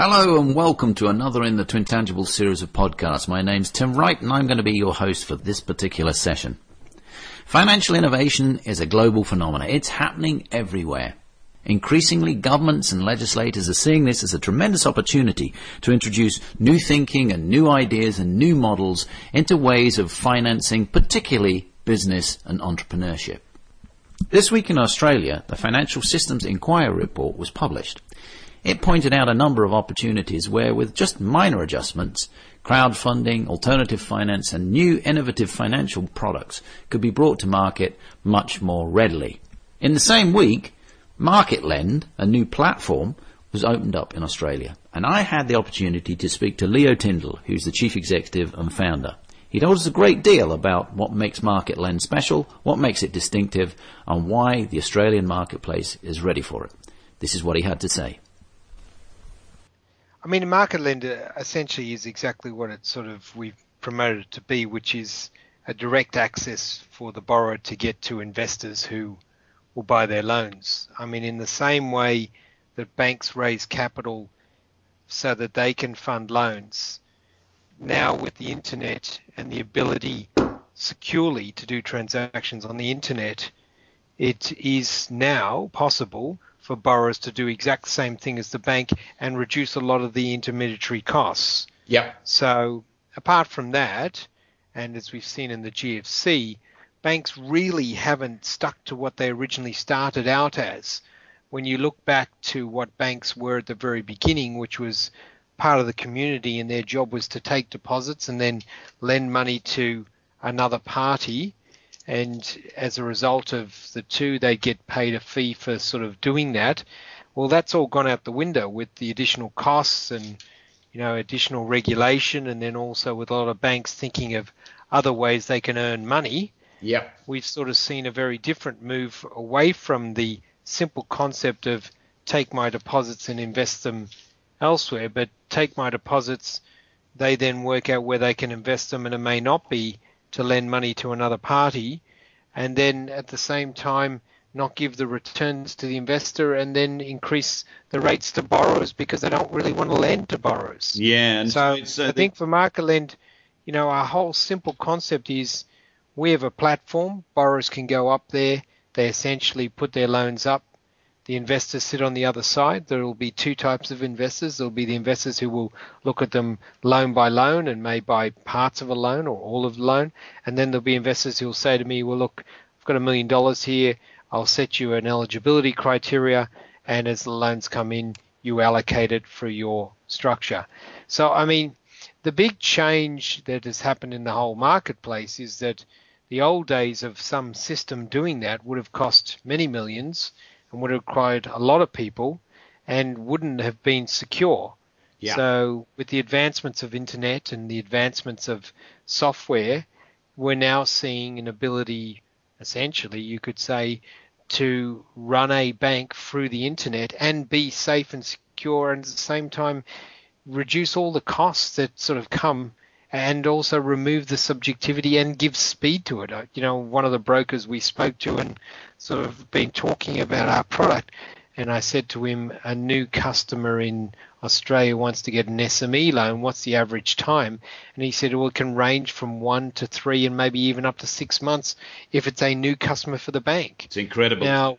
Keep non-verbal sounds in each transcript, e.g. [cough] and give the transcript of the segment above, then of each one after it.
Hello and welcome to another in the Twin Tangible series of podcasts. My name's Tim Wright and I'm going to be your host for this particular session. Financial innovation is a global phenomenon. It's happening everywhere. Increasingly, governments and legislators are seeing this as a tremendous opportunity to introduce new thinking and new ideas and new models into ways of financing, particularly business and entrepreneurship. This week in Australia, the Financial Systems Inquiry report was published. It pointed out a number of opportunities where, with just minor adjustments, crowdfunding, alternative finance, and new innovative financial products could be brought to market much more readily. In the same week, Marketlend, a new platform, was opened up in Australia, and I had the opportunity to speak to Leo Tyndall, who's the chief executive and founder. He told us a great deal about what makes Marketlend special, what makes it distinctive, and why the Australian marketplace is ready for it. This is what he had to say. I mean, a Marketlend essentially is exactly what it sort of we've promoted it to be, which is a direct access for the borrower to get to investors who will buy their loans. I mean, in the same way that banks raise capital so that they can fund loans, now with the internet and the ability securely to do transactions on the internet, it is now possible for borrowers to do exact the same thing as the bank and reduce a lot of the intermediary costs. Yeah. So apart from that, and as we've seen in the GFC, banks really haven't stuck to what they originally started out as. When you look back to what banks were at the very beginning, which was part of the community and their job was to take deposits and then lend money to another party and as a result of the two, they get paid a fee for sort of doing that. Well, that's all gone out the window with the additional costs and you know additional regulation, and then also with a lot of banks thinking of other ways they can earn money. Yeah, we've sort of seen a very different move away from the simple concept of take my deposits and invest them elsewhere, but take my deposits, they then work out where they can invest them, and it may not be to lend money to another party and then at the same time not give the returns to the investor and then increase the rates to borrowers because they don't really want to lend to borrowers. Yeah, and so it's, uh, I think for Marketlend, you know, our whole simple concept is we have a platform, borrowers can go up there, they essentially put their loans up, the investors sit on the other side. There will be two types of investors. There will be the investors who will look at them loan by loan and may buy parts of a loan or all of the loan. And then there'll be investors who will say to me, well, look, I've got a million dollars here. I'll set you an eligibility criteria. And as the loans come in, you allocate it for your structure. So, I mean, the big change that has happened in the whole marketplace is that the old days of some system doing that would have cost many millions and would have required a lot of people and wouldn't have been secure. Yeah. So with the advancements of internet and the advancements of software, we're now seeing an ability, essentially, you could say, to run a bank through the internet and be safe and secure and at the same time reduce all the costs that sort of come and also remove the subjectivity and give speed to it. Uh, you know, one of the brokers we spoke to and sort of been talking about our product, and I said to him, a new customer in Australia wants to get an SME loan. What's the average time? And he said, well, it can range from one to three and maybe even up to six months if it's a new customer for the bank. It's incredible. Now,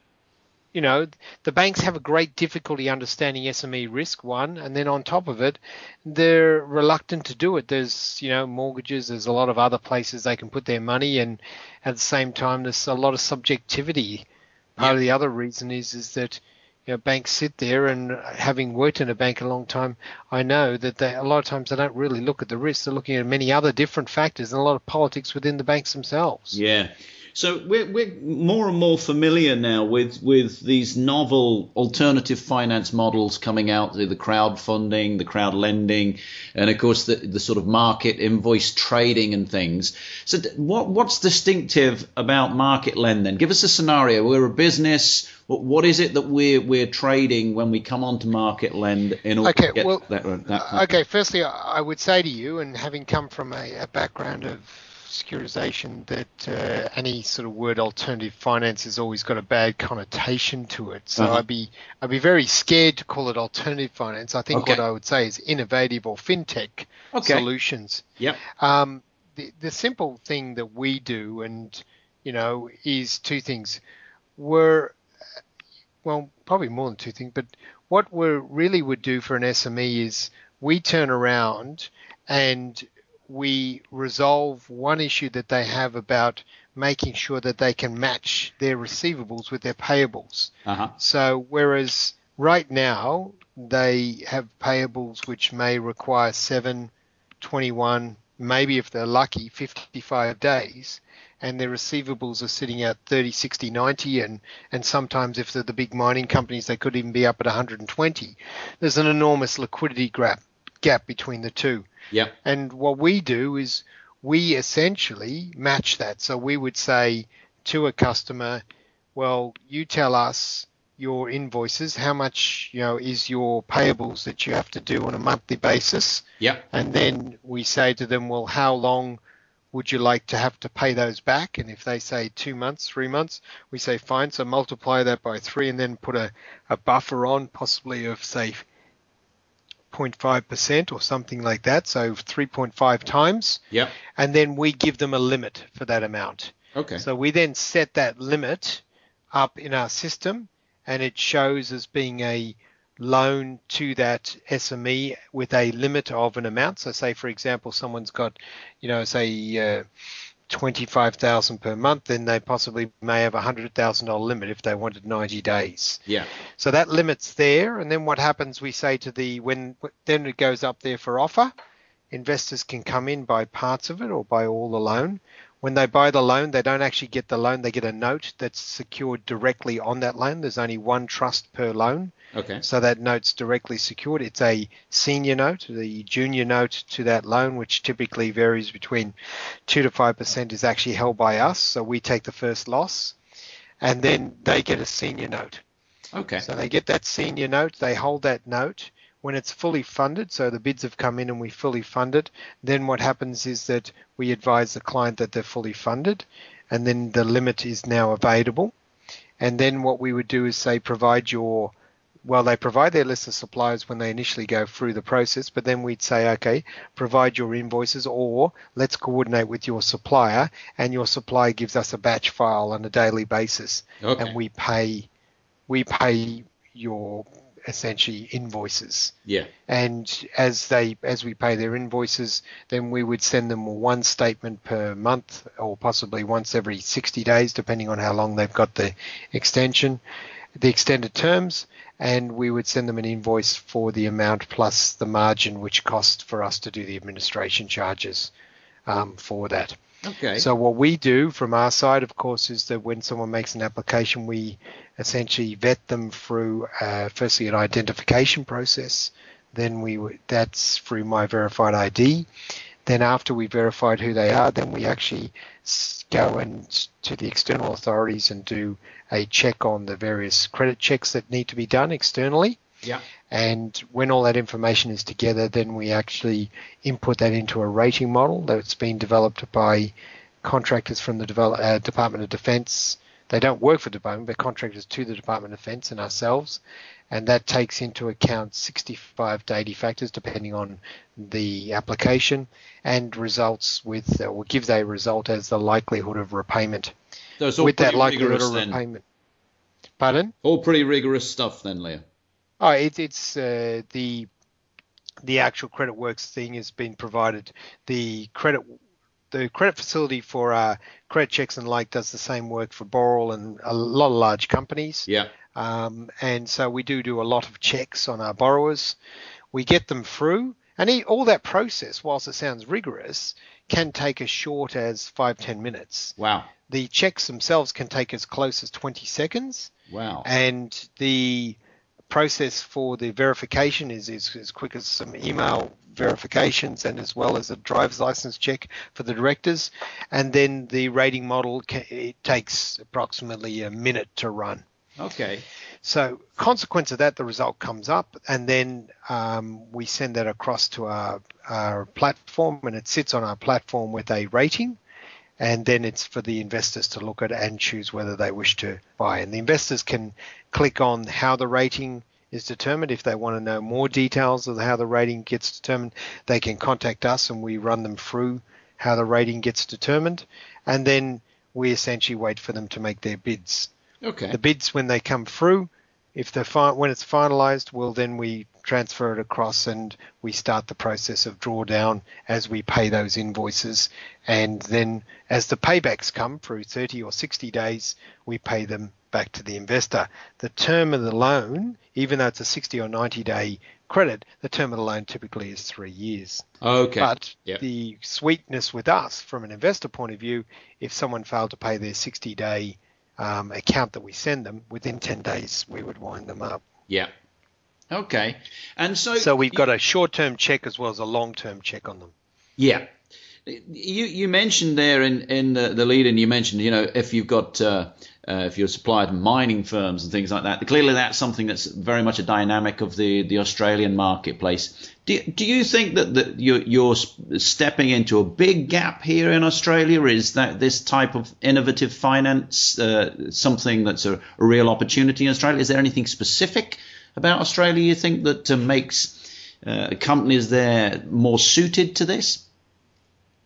you know, the banks have a great difficulty understanding SME risk, one, and then on top of it, they're reluctant to do it. There's, you know, mortgages, there's a lot of other places they can put their money, and at the same time, there's a lot of subjectivity. Part of the other reason is is that you know, banks sit there, and having worked in a bank a long time, I know that they, a lot of times they don't really look at the risk. They're looking at many other different factors and a lot of politics within the banks themselves. Yeah. So we're, we're more and more familiar now with, with these novel alternative finance models coming out, the crowdfunding, the crowd lending, and of course the, the sort of market invoice trading and things. So what, what's distinctive about Marketlend then? Give us a scenario. We're a business. What, what is it that we're, we're trading when we come onto Marketlend in order okay, to get well, that, that Okay, firstly, I would say to you, and having come from a, a background of securitization that uh, any sort of word alternative finance has always got a bad connotation to it. So Uh-huh. I'd be I'd be very scared to call it alternative finance. I think Okay. what I would say is innovative or fintech Okay. solutions. Yep. Um, the, the simple thing that we do, and you know, is two things. We're well, probably more than two things, but what we really would do for an SME is we turn around and we resolve one issue that they have about making sure that they can match their receivables with their payables. Uh huh. So whereas right now they have payables which may require 7, 21, maybe if they're lucky, 55 days, and their receivables are sitting at 30, 60, 90, and, and sometimes if they're the big mining companies, they could even be up at 120. There's an enormous liquidity gap, gap between the two. Yep. And what we do is we essentially match that. So we would say to a customer, well, you tell us your invoices, how much, you know, is your payables that you have to do on a monthly basis. Yep. And then we say to them, well, how long would you like to have to pay those back? And if they say two months, three months, we say fine. So multiply that by three and then put a, a buffer on, possibly of say 0.5% or something like that. So 3.5 times. Yep. And then we give them a limit for that amount. Okay. So we then set that limit up in our system and it shows as being a loan to that SME with a limit of an amount. So say for example someone's got, you know, say uh, 25,000 per month, then they possibly may have a $100,000 limit if they wanted 90 days. yeah. So that limit's there, and then what happens? We say to the when then it goes up there for offer. Investors can come in buy parts of it or buy all the loan. When they buy the loan, they don't actually get the loan; they get a note that's secured directly on that loan. There's only one trust per loan, Okay. so that note's directly secured. It's a senior note. The junior note to that loan, which typically varies between two to five percent, is actually held by us. So we take the first loss, and then they get a senior note. Okay. So they get that senior note, they hold that note. When it's fully funded, so the bids have come in and we fully fund it, then what happens is that we advise the client that they're fully funded and then the limit is now available. And then what we would do is say provide your well, they provide their list of suppliers when they initially go through the process, but then we'd say, okay, provide your invoices or let's coordinate with your supplier and your supplier gives us a batch file on a daily basis Okay. and we pay we pay your essentially invoices. Yeah. and as they as we pay their invoices then we would send them one statement per month or possibly once every 60 days depending on how long they've got the extension the extended terms. And we would send them an invoice for the amount plus the margin which costs for us to do the administration charges um, for that Okay. so what we do from our side, of course, is that when someone makes an application, we essentially vet them through uh, firstly an identification process. Then we that's through my verified ID. Then after we verified who they are, then we actually go and to the external authorities and do a check on the various credit checks that need to be done externally. Yeah. And when all that information is together, then we actually input that into a rating model that's been developed by contractors from the develop, uh, Department of Defense. They don't work for the department, but contractors to the Department of Defense and ourselves. And that takes into account 65 to 80 factors depending on the application and results with, or gives a result as the likelihood of repayment. So with that likelihood rigorous of repayment. Pardon? All pretty rigorous stuff then, Leo. Oh, it, it's uh, the the actual credit works thing has been provided. The credit the credit facility for uh, credit checks and like does the same work for Boral and a lot of large companies. Yeah. Um, and so we do do a lot of checks on our borrowers. We get them through, and he, all that process, whilst it sounds rigorous, can take as short as five ten minutes. Wow. The checks themselves can take as close as 20 seconds Wow. and the process for the verification is, is as quick as some email verifications and as well as a driver's license check for the directors. And then the rating model ca- it takes approximately a minute to run. Okay. so consequence of that the result comes up and then um, we send that across to our, our platform and it sits on our platform with a rating and then it's for the investors to look at and choose whether they wish to buy. And the investors can click on how the rating is determined. If they want to know more details of how the rating gets determined, they can contact us and we run them through how the rating gets determined. And then we essentially wait for them to make their bids. Okay. The bids, when they come through, if the when it's finalized, well, then we transfer it across and we start the process of drawdown as we pay those invoices. And then as the paybacks come through 30 or 60 days, we pay them back to the investor. The term of the loan, even though it's a 60 or 90 day credit, the term of the loan typically is three years. Okay. But Yep. the sweetness with us, from an investor point of view, if someone failed to pay their 60 day um, account that we send them, within 10 days we would wind them up. Yeah. Okay. And so So we've got a short term check as well as a long term check on them. Yeah. You you mentioned there in in the, the lead, and you mentioned you know if you've got uh, uh, if you're supplied to mining firms and things like that. Clearly, that's something that's very much a dynamic of the the Australian marketplace. Do do you think that that you're, you're stepping into a big gap here in Australia? Is that this type of innovative finance uh, something that's a, a real opportunity in Australia? Is there anything specific about Australia you think that uh, makes uh, companies there more suited to this?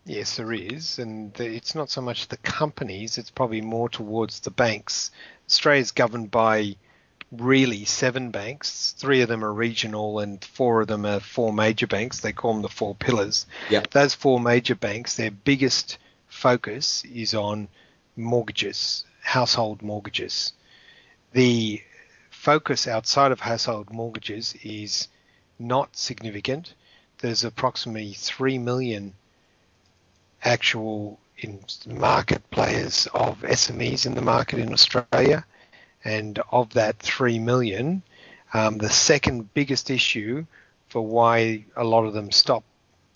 Yes, there is, and the, it's not so much the companies; it's probably more towards the banks. Australia's governed by really seven banks. Three of them are regional, and four of them are four major banks. They call them the four pillars. Yeah. Those four major banks, their biggest focus is on mortgages, household mortgages. The focus outside of household mortgages is not significant. There's approximately three million actual in market players of SMEs in the market in Australia, and of that three million, um, the second biggest issue for why a lot of them stop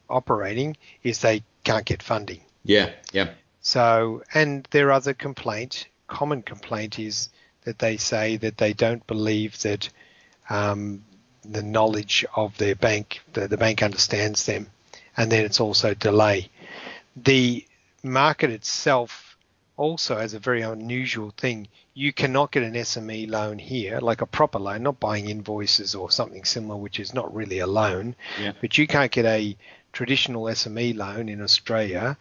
operating is they can't get funding. Yeah, yeah, So, and their other complaint, common complaint, is that they say that they don't believe that um, the knowledge of their bank, the, the bank understands them, and then it's also delay. The market itself also has a very unusual thing. You cannot get an SME loan here, like a proper loan, not buying invoices or something similar, which is not really a loan, yeah. but you can't get a traditional SME loan in Australia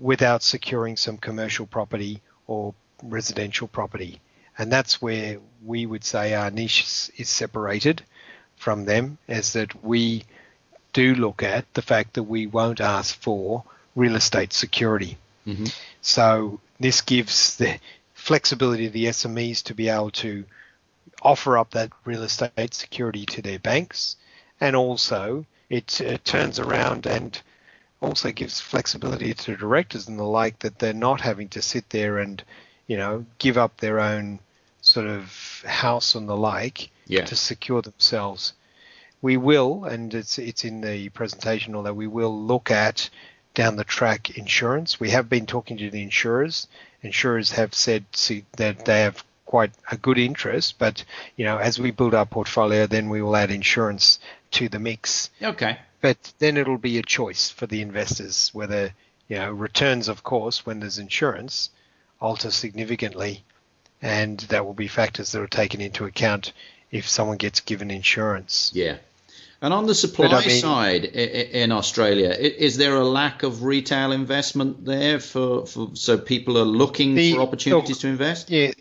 without securing some commercial property or residential property. And that's where we would say our niche is, separated from them, is that we do look at the fact that we won't ask for real estate security. hmm So this gives the flexibility of the SMEs to be able to offer up that real estate security to their banks, and also it uh, turns around and also gives flexibility to directors and the like that they're not having to sit there and you know give up their own sort of house and the like Yeah. to secure themselves. We will, and it's it's in the presentation, although we will look at down the track insurance. We have been talking to the insurers. Insurers have said see, that they have quite a good interest, but you know, as we build our portfolio, then we will add insurance to the mix. Okay. But then it'll be a choice for the investors whether you know returns, of course, when there's insurance, alter significantly, and that will be factors that are taken into account if someone gets given insurance. Yeah. And on the supply I mean- side in Australia, is there a lack of retail investment there for, for so people are looking The- for opportunities to invest? Yeah,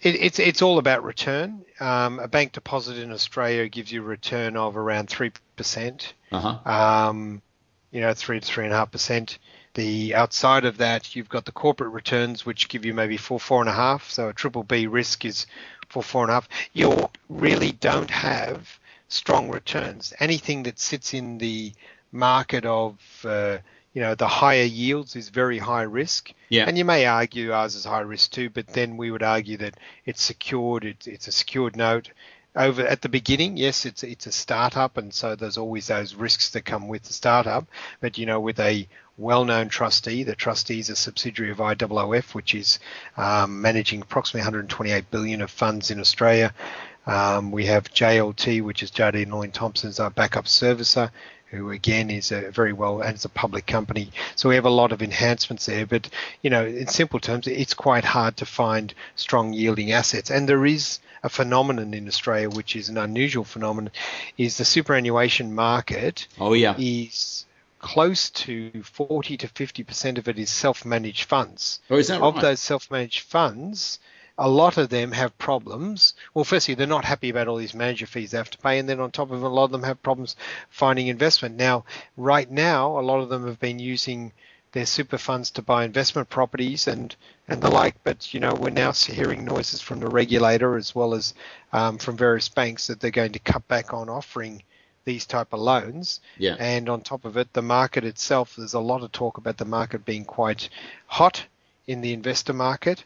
it, it's it's all about return. Um, a bank deposit in Australia gives you a return of around three percent. Uh huh. Um, you know, three to three and a half percent. The outside of that, you've got the corporate returns, which give you maybe four, four and a half. So a triple B risk is four, four and a half. You really don't have strong returns. Anything that sits in the market of, uh, you know, the higher yields is very high risk. Yeah. And you may argue ours is high risk too, but then we would argue that it's secured. It's, it's a secured note. Over at the beginning, yes, it's it's a startup, and so there's always those risks that come with the startup. But you know, with a well-known trustee, the trustee is a subsidiary of IOOF, which is um, managing approximately 128 billion of funds in Australia. Um, we have JLT, which is Jardine Lloyd Thompson's our backup servicer, who again is a very well and it's a public company. So we have a lot of enhancements there. But you know, in simple terms, it's quite hard to find strong yielding assets, and there is a phenomenon in Australia, which is an unusual phenomenon, is the superannuation market. Oh yeah, is close to 40 to 50 percent of it is self-managed funds. Oh, is that of right? those self-managed funds, a lot of them have problems. Well, firstly, they're not happy about all these manager fees they have to pay, and then on top of it, a lot of them have problems finding investment. Now, right now, a lot of them have been using their super funds to buy investment properties and and the like. But you know, we're now hearing noises from the regulator as well as um, from various banks that they're going to cut back on offering these type of loans. Yeah. And on top of it, the market itself, there's a lot of talk about the market being quite hot in the investor market.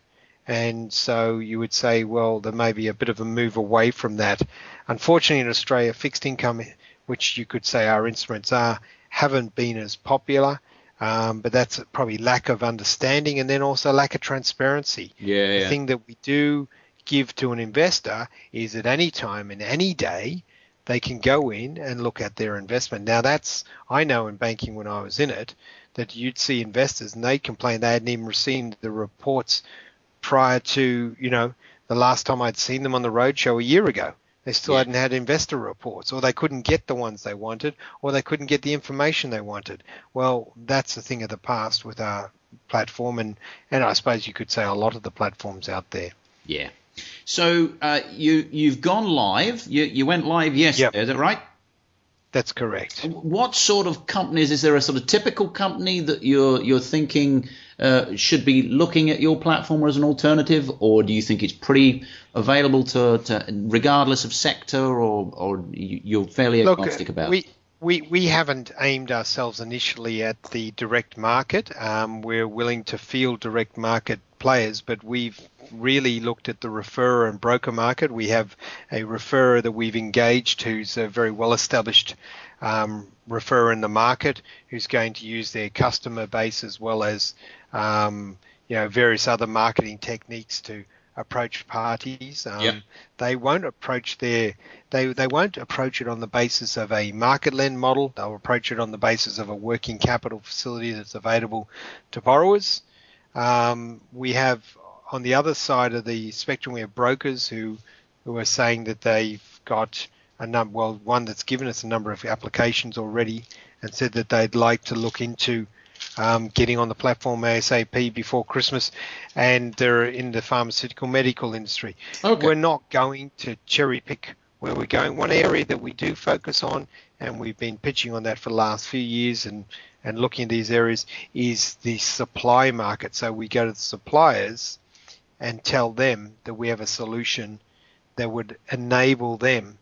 And so you would say, well, there may be a bit of a move away from that. Unfortunately, in Australia, fixed income, which you could say our instruments are, haven't been as popular. Um, but that's probably lack of understanding and then also lack of transparency. Yeah, The yeah. thing that we do give to an investor is at any time and any day they can go in and look at their investment. Now that's I know in banking when I was in it that you'd see investors and they complain they hadn't even received the reports prior to you know the last time I'd seen them on the roadshow a year ago. They still Yeah. hadn't had investor reports, or they couldn't get the ones they wanted, or they couldn't get the information they wanted. Well, that's a thing of the past with our platform, and and I suppose you could say a lot of the platforms out there. Yeah. So uh, you you've gone live. You you went live yesterday. Yep. Is that right? That's correct. What sort of companies is there? A sort of typical company that you're you're thinking uh, should be looking at your platform as an alternative, or do you think it's pretty available to, to regardless of sector, or or you- you're fairly Look, agnostic about? we, we we haven't aimed ourselves initially at the direct market. Um, we're willing to field direct market players, but we've really looked at the referrer and broker market. We have a referrer that we've engaged who's a very well established um, referrer in the market who's going to use their customer base as well as um, you know various other marketing techniques to approach parties. Um, Yep. They won't approach their they they won't approach it on the basis of a market lend model. They'll approach it on the basis of a working capital facility that's available to borrowers. Um, we have on the other side of the spectrum, we have brokers who who are saying that they've got a number. Well, one that's given us a number of applications already and said that they'd like to look into um, getting on the platform ASAP before Christmas, and they're in the pharmaceutical medical industry. Okay. We're not going to cherry pick where we're going. One area that we do focus on, and we've been pitching on that for the last few years and, and looking at these areas, is the supply market. So we go to the suppliers and tell them that we have a solution that would enable them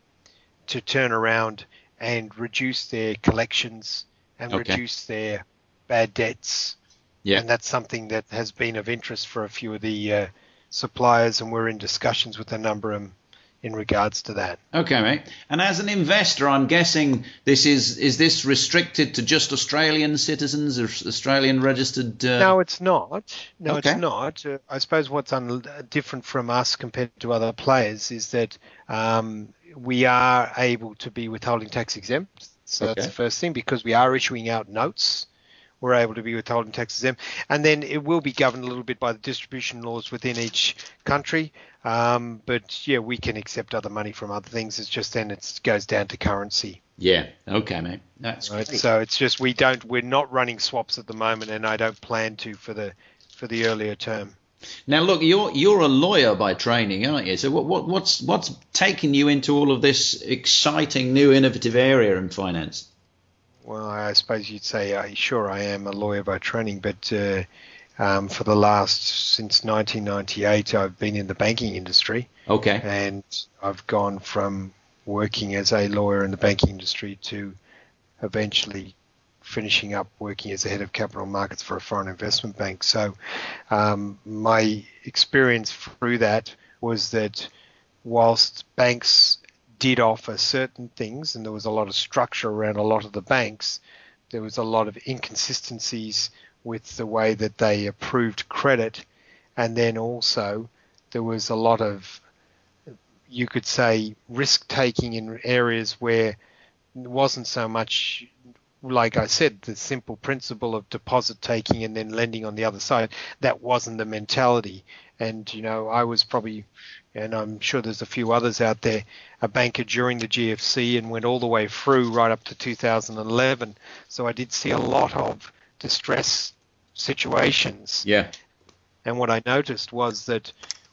to turn around and reduce their collections and Okay. reduce their bad debts. Yeah. And that's something that has been of interest for a few of the uh, suppliers, and we're in discussions with a number of them in regards to that. Okay, mate. And as an investor, I'm guessing this is is this restricted to just Australian citizens or Australian registered? Uh, No, it's not. No, Okay. it's not. Uh, I suppose what's un- different from us compared to other players is that um, we are able to be withholding tax exempt. So that's the first thing because we are issuing out notes. We're able to be withholding taxes exempt, and then it will be governed a little bit by the distribution laws within each country. Um, but yeah, we can accept other money from other things. It's just then it goes down to currency. Yeah. Okay, mate. That's Right. great. So it's just we don't we're not running swaps at the moment, and I don't plan to for the for the earlier term. Now, look, you're you're a lawyer by training, aren't you? So, what, what what's what's taking you into all of this exciting new innovative area in finance? Well, I suppose you'd say, uh, sure, I am a lawyer by training, but uh, um, for the last since 1998, I've been in the banking industry, Okay. and I've gone from working as a lawyer in the banking industry to eventually finishing up working as the head of capital markets for a foreign investment bank. So um, my experience through that was that whilst banks did offer certain things and there was a lot of structure around a lot of the banks, there was a lot of inconsistencies with the way that they approved credit. And then also there was a lot of you could say, risk taking in areas where it wasn't so much like I said, the simple principle of deposit taking and then lending on the other side, that wasn't the mentality. And, you know, I was probably, and I'm sure there's a few others out there, a banker during the GFC and went all the way through right up to 2011. So I did see a lot of distress situations. Yeah. And what I noticed was that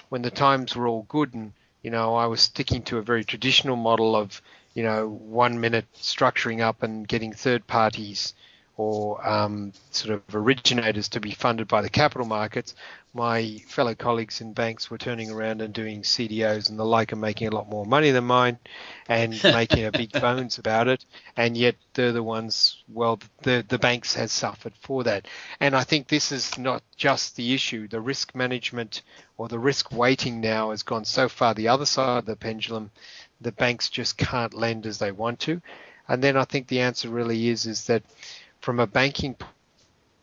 when the times were all good and, you know, I was sticking to a very traditional model of you know, one minute structuring up and getting third parties or um, sort of originators to be funded by the capital markets, my fellow colleagues in banks were turning around and doing CDOs and the like and making a lot more money than mine and [laughs] making a big bones about it. And yet they're the ones, well, the, the banks has suffered for that. And I think this is not just the issue. The risk management or the risk weighting now has gone so far the other side of the pendulum the banks just can't lend as they want to. And then I think the answer really is is that from a banking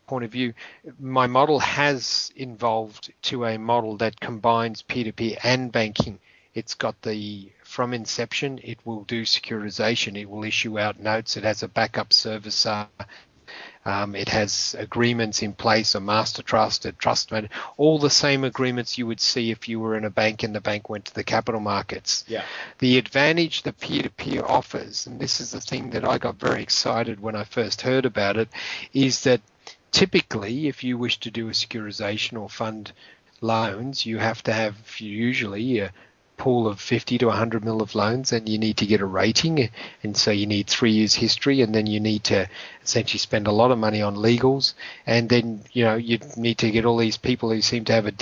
point of view, my model has evolved to a model that combines P2P and banking. It's got the from inception, it will do securitization. It will issue out notes. It has a backup servicer. Um, it has agreements in place, a master trust, a trust man, all the same agreements you would see if you were in a bank and the bank went to the capital markets. Yeah. The advantage the peer-to-peer offers, and this is the thing that I got very excited when I first heard about it, is that typically if you wish to do a securitization or fund loans, you have to have usually a pool of 50 to 100 mil of loans and you need to get a rating and so you need three years history and then you need to essentially spend a lot of money on legals and then you know you need to get all these people who seem to have a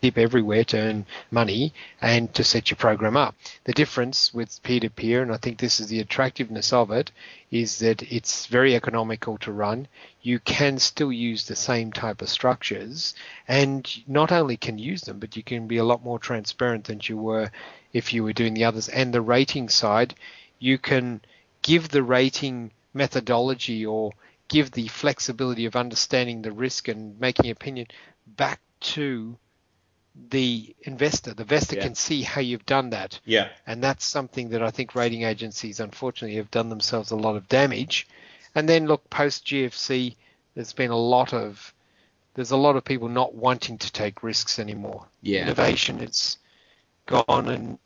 dip everywhere to earn money and to set your program up. The difference with peer to peer, and I think this is the attractiveness of it, is that it's very economical to run. You can still use the same type of structures, and not only can use them, but you can be a lot more transparent than you were if you were doing the others. And the rating side, you can give the rating methodology or give the flexibility of understanding the risk and making opinion back to the investor. The investor yeah. can see how you've done that. Yeah. And that's something that I think rating agencies unfortunately have done themselves a lot of damage. And then look, post GFC, there's been a lot of there's a lot of people not wanting to take risks anymore. Yeah. Innovation, it's gone and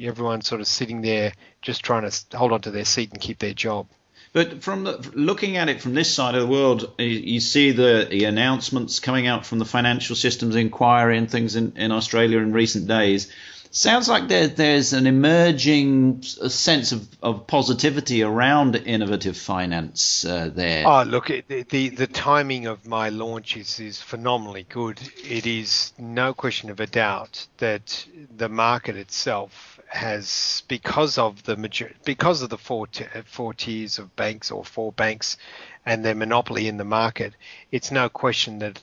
everyone's sort of sitting there just trying to hold on to their seat and keep their job. But from the, looking at it from this side of the world, you see the, the announcements coming out from the Financial Systems Inquiry and things in, in Australia in recent days. Sounds like there, there's an emerging sense of, of positivity around innovative finance uh, there. Oh, look, the, the, the timing of my launch is, is phenomenally good. It is no question of a doubt that the market itself has because of the major, because of the four t- four tiers of banks or four banks and their monopoly in the market, it's no question that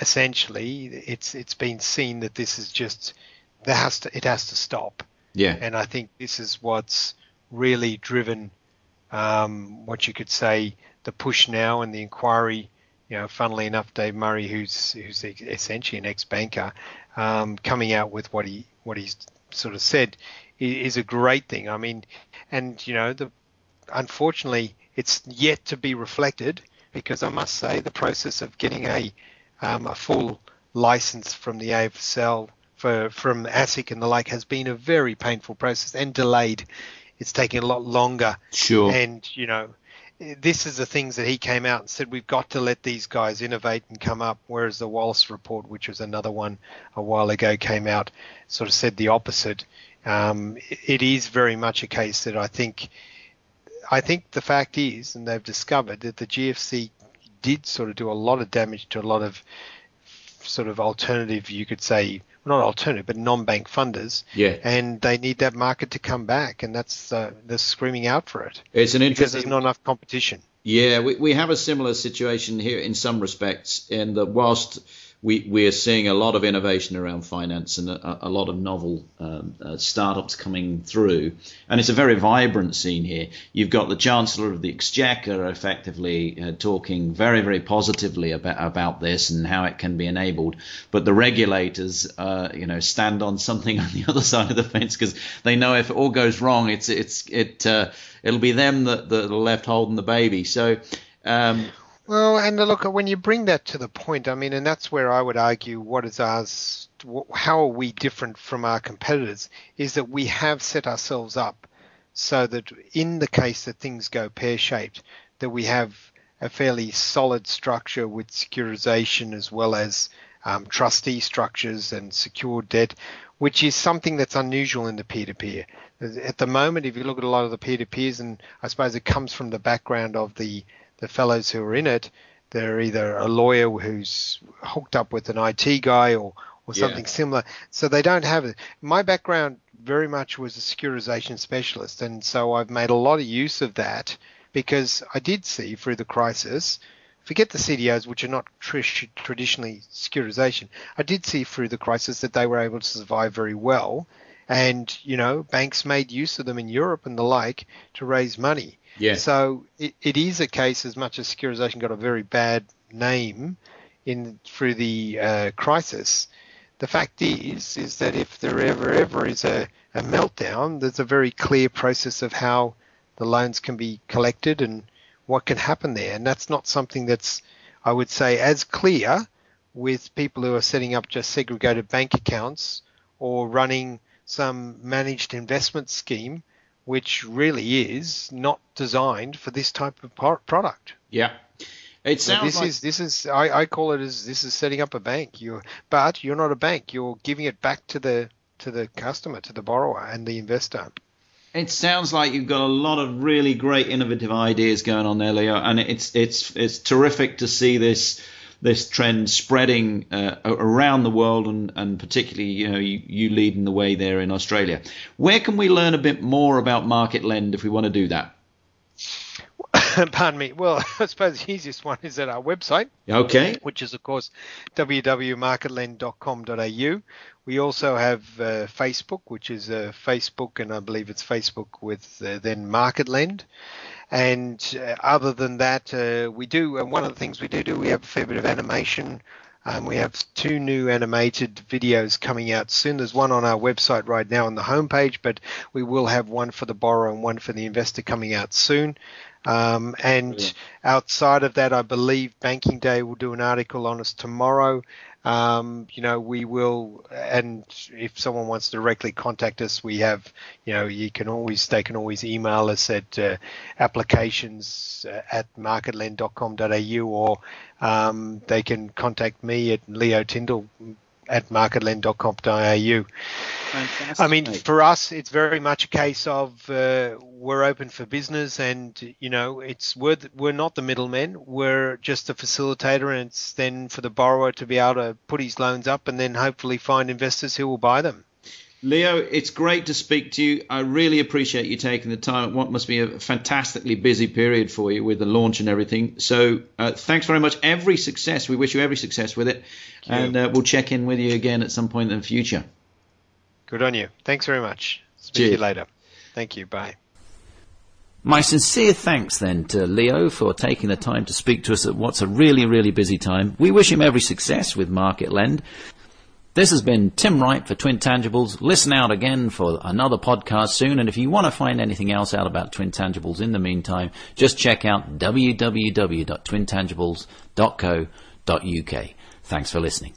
essentially it's it's been seen that this is just there has to it has to stop. Yeah. And I think this is what's really driven um, what you could say the push now and the inquiry. You know, funnily enough, Dave Murray, who's who's essentially an ex-banker, um, coming out with what he what he's sort of said is a great thing. I mean, and you know, the unfortunately, it's yet to be reflected because I must say the process of getting a um, a full license from the AFSL for from ASIC and the like has been a very painful process and delayed. It's taking a lot longer. Sure. And you know, this is the things that he came out and said we've got to let these guys innovate and come up. Whereas the Wallis report, which was another one a while ago, came out sort of said the opposite. Um, it is very much a case that I think, I think the fact is, and they've discovered that the GFC did sort of do a lot of damage to a lot of sort of alternative, you could say, not alternative, but non-bank funders. Yeah. And they need that market to come back, and that's uh, they're screaming out for it. It's an interesting because there's not enough competition. Yeah, we, we have a similar situation here in some respects, in that whilst we, we're seeing a lot of innovation around finance and a, a lot of novel um, uh, startups coming through. And it's a very vibrant scene here. You've got the Chancellor of the Exchequer effectively uh, talking very, very positively about, about this and how it can be enabled. But the regulators, uh, you know, stand on something [laughs] on the other side of the fence because they know if it all goes wrong, it's, it's, it, uh, it'll be them that, that are left holding the baby. So, um, well, and look, when you bring that to the point, I mean, and that's where I would argue what is ours, how are we different from our competitors, is that we have set ourselves up so that in the case that things go pear shaped, that we have a fairly solid structure with securitization as well as um, trustee structures and secured debt, which is something that's unusual in the peer to peer. At the moment, if you look at a lot of the peer to peers, and I suppose it comes from the background of the the fellows who are in it, they're either a lawyer who's hooked up with an IT guy or, or something yeah. similar. So they don't have it. My background very much was a securitization specialist, and so I've made a lot of use of that because I did see through the crisis. Forget the CDOs, which are not tr- traditionally securitization. I did see through the crisis that they were able to survive very well, and you know banks made use of them in Europe and the like to raise money. Yeah. So it, it is a case as much as securitization got a very bad name in through the uh, crisis. The fact is, is that if there ever ever is a, a meltdown, there's a very clear process of how the loans can be collected and what can happen there. And that's not something that's, I would say, as clear with people who are setting up just segregated bank accounts or running some managed investment scheme which really is not designed for this type of product. Yeah. It sounds this like... is this is I, I call it as this is setting up a bank. You but you're not a bank. You're giving it back to the to the customer, to the borrower and the investor. It sounds like you've got a lot of really great innovative ideas going on there, Leo, and it's it's it's terrific to see this this trend spreading uh, around the world and, and particularly you know you, you leading the way there in Australia. Where can we learn a bit more about Market Lend if we want to do that? [laughs] Pardon me. Well, [laughs] I suppose the easiest one is at our website. Okay. Which is, of course, www.marketlend.com.au. We also have uh, Facebook, which is uh, Facebook, and I believe it's Facebook with uh, then Market Lend. And uh, other than that, uh, we do, and one of the things we do do, we have a fair bit of animation. Um, we have two new animated videos coming out soon. There's one on our website right now on the homepage, but we will have one for the borrower and one for the investor coming out soon. Um, and outside of that, I believe Banking Day will do an article on us tomorrow. Um, you know, we will, and if someone wants to directly contact us, we have, you know, you can always, they can always email us at uh, applications uh, at marketlend.com.au or um, they can contact me at Leo Tyndall at marketlend.com.au. Fantastic. I mean, for us, it's very much a case of uh, we're open for business, and you know, it's we're we're not the middlemen. We're just a facilitator, and it's then for the borrower to be able to put his loans up, and then hopefully find investors who will buy them. Leo, it's great to speak to you. I really appreciate you taking the time. What must be a fantastically busy period for you with the launch and everything. So, uh, thanks very much. Every success. We wish you every success with it, and uh, we'll check in with you again at some point in the future. Good on you. Thanks very much. Speak Cheers. to you later. Thank you. Bye. My sincere thanks then to Leo for taking the time to speak to us at what's a really, really busy time. We wish him every success with Market Lend. This has been Tim Wright for Twin Tangibles. Listen out again for another podcast soon. And if you want to find anything else out about Twin Tangibles in the meantime, just check out www.twintangibles.co.uk. Thanks for listening.